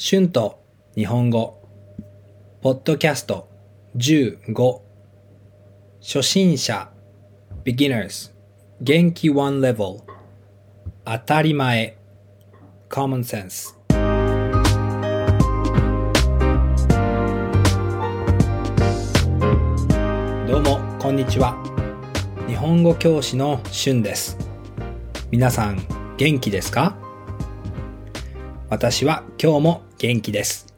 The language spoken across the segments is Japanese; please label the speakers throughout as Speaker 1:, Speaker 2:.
Speaker 1: 春と日本語。ポッドキャスト15初心者。beginners 元気 one level 当たり前。common sense どうもこんにちは。日本語教師の春です。皆さん元気ですか？私は今日も元気です。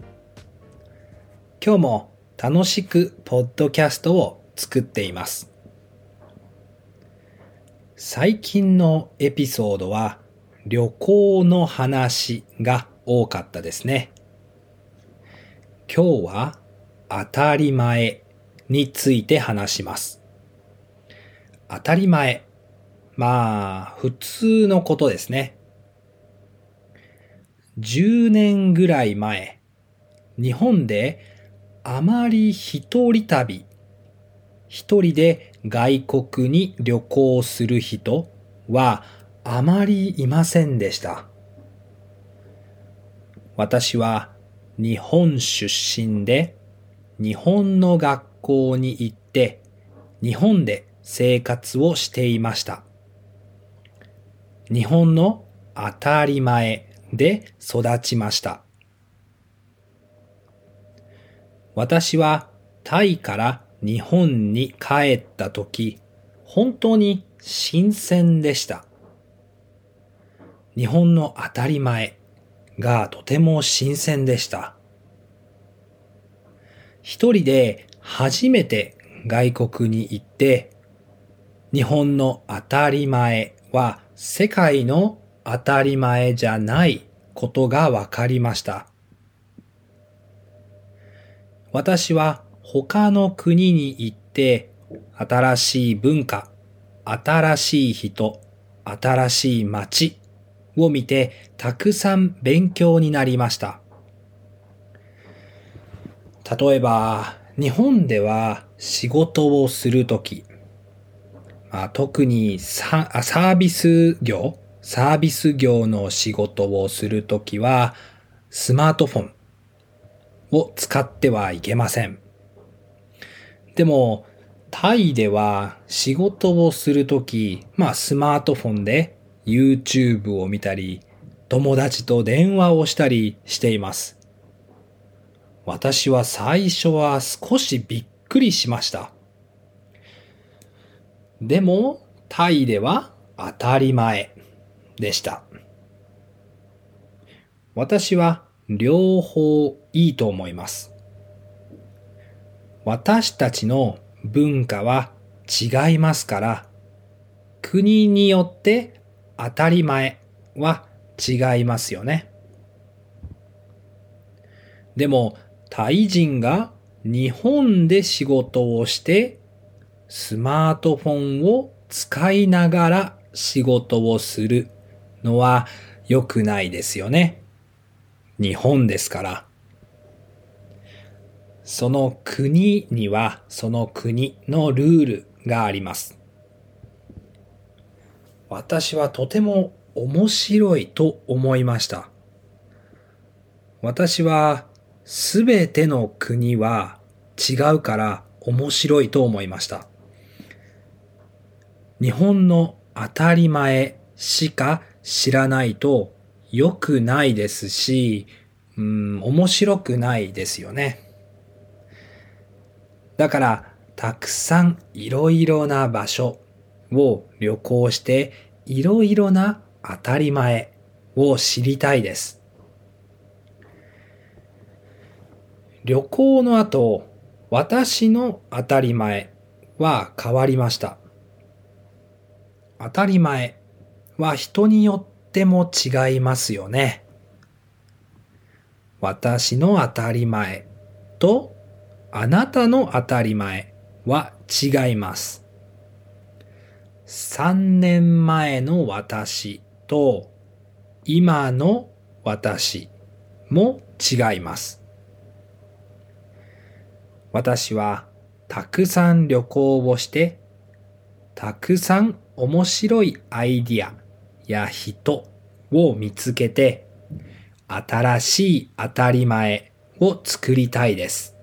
Speaker 1: 今日も楽しくポッドキャストを作っています。最近のエピソードは旅行の話が多かったですね。今日は当たり前について話します。当たり前。まあ、普通のことですね。10年ぐらい前、日本であまり一人旅、一人で外国に旅行する人はあまりいませんでした。私は日本出身で日本の学校に行って日本で生活をしていました。日本の当たり前で育ちました。私はタイから日本に帰った時、本当に新鮮でした。日本の当たり前がとても新鮮でした。一人で初めて外国に行って、日本の当たり前は世界の当たり前じゃないことがわかりました。私は他の国に行って新しい文化、新しい人、新しい街を見てたくさん勉強になりました。例えば、日本では仕事をするとき、まあ、特にサービス業サービス業の仕事をするときは、スマートフォンを使ってはいけません。でも、タイでは仕事をするとき、まあスマートフォンで YouTube を見たり、友達と電話をしたりしています。私は最初は少しびっくりしました。でも、タイでは当たり前。でした。私は両方いいと思います。私たちの文化は違いますから、国によって当たり前は違いますよね。でも、タイ人が日本で仕事をして、スマートフォンを使いながら仕事をするのは良くないですよね。日本ですから。その国にはその国のルールがあります。私はとても面白いと思いました。私はすべての国は違うから面白いと思いました。日本の当たり前しか知らないと良くないですし、うん、面白くないですよね。だから、たくさんいろいろな場所を旅行して、いろいろな当たり前を知りたいです。旅行の後、私の当たり前は変わりました。当たり前は人によっても違いますよね。私の当たり前とあなたの当たり前は違います。3年前の私と今の私も違います。私はたくさん旅行をしてたくさん面白いアイディアや人を見つけて、新しい当たり前を作りたいです。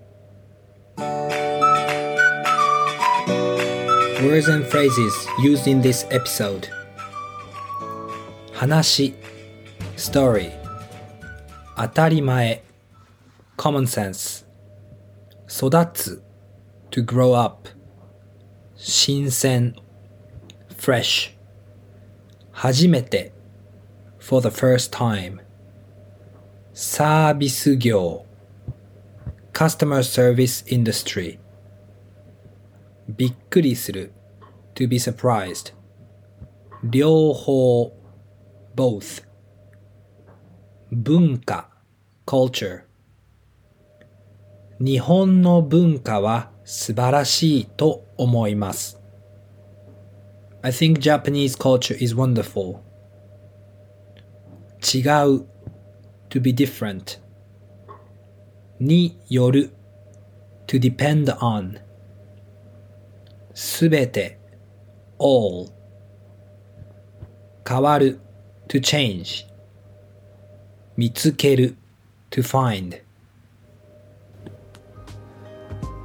Speaker 1: Words and phrases used in this episode 話 story 当たり前 common sense 育つ to grow up 新鮮 fresh 初めて for the first time サービス業 customer service industry びっくりする to be surprised 両方 both 文化 culture 日本の文化は素晴らしいと思います。I think Japanese culture is wonderful. 違う to be different による to depend on すべて all 変わる to change 見つける to find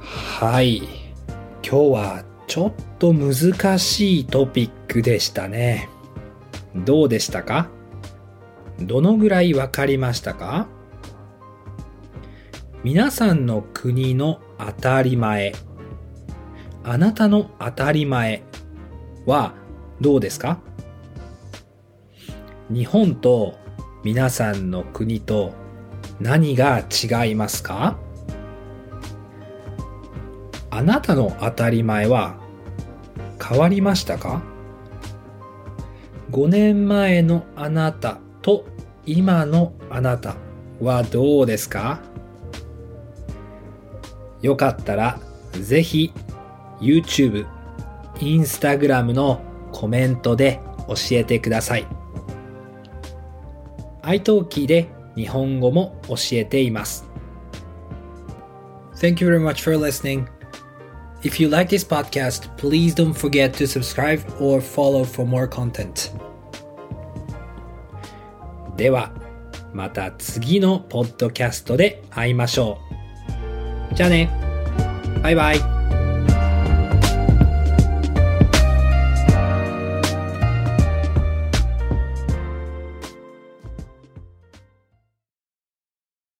Speaker 1: はい今日は ちょっと難しいトピックでしたね。どうでしたか？どのぐらいわかりましたか？皆さんの国の当たり前。あなたの当たり前はどうですか？日本と皆さんの国と何が違いますか？あなたの当たり前は変わりましたか ?5 年前のあなたと今のあなたはどうですか？よかったらぜひ YouTube、Instagram のコメントで教えてください。iTalki で日本語も教えています。Thank you very much for listening. If you like this podcast, please don't forget to subscribe or follow for more content. では、また次のポッドキャストで会いましょう。じゃあね。バイバイ。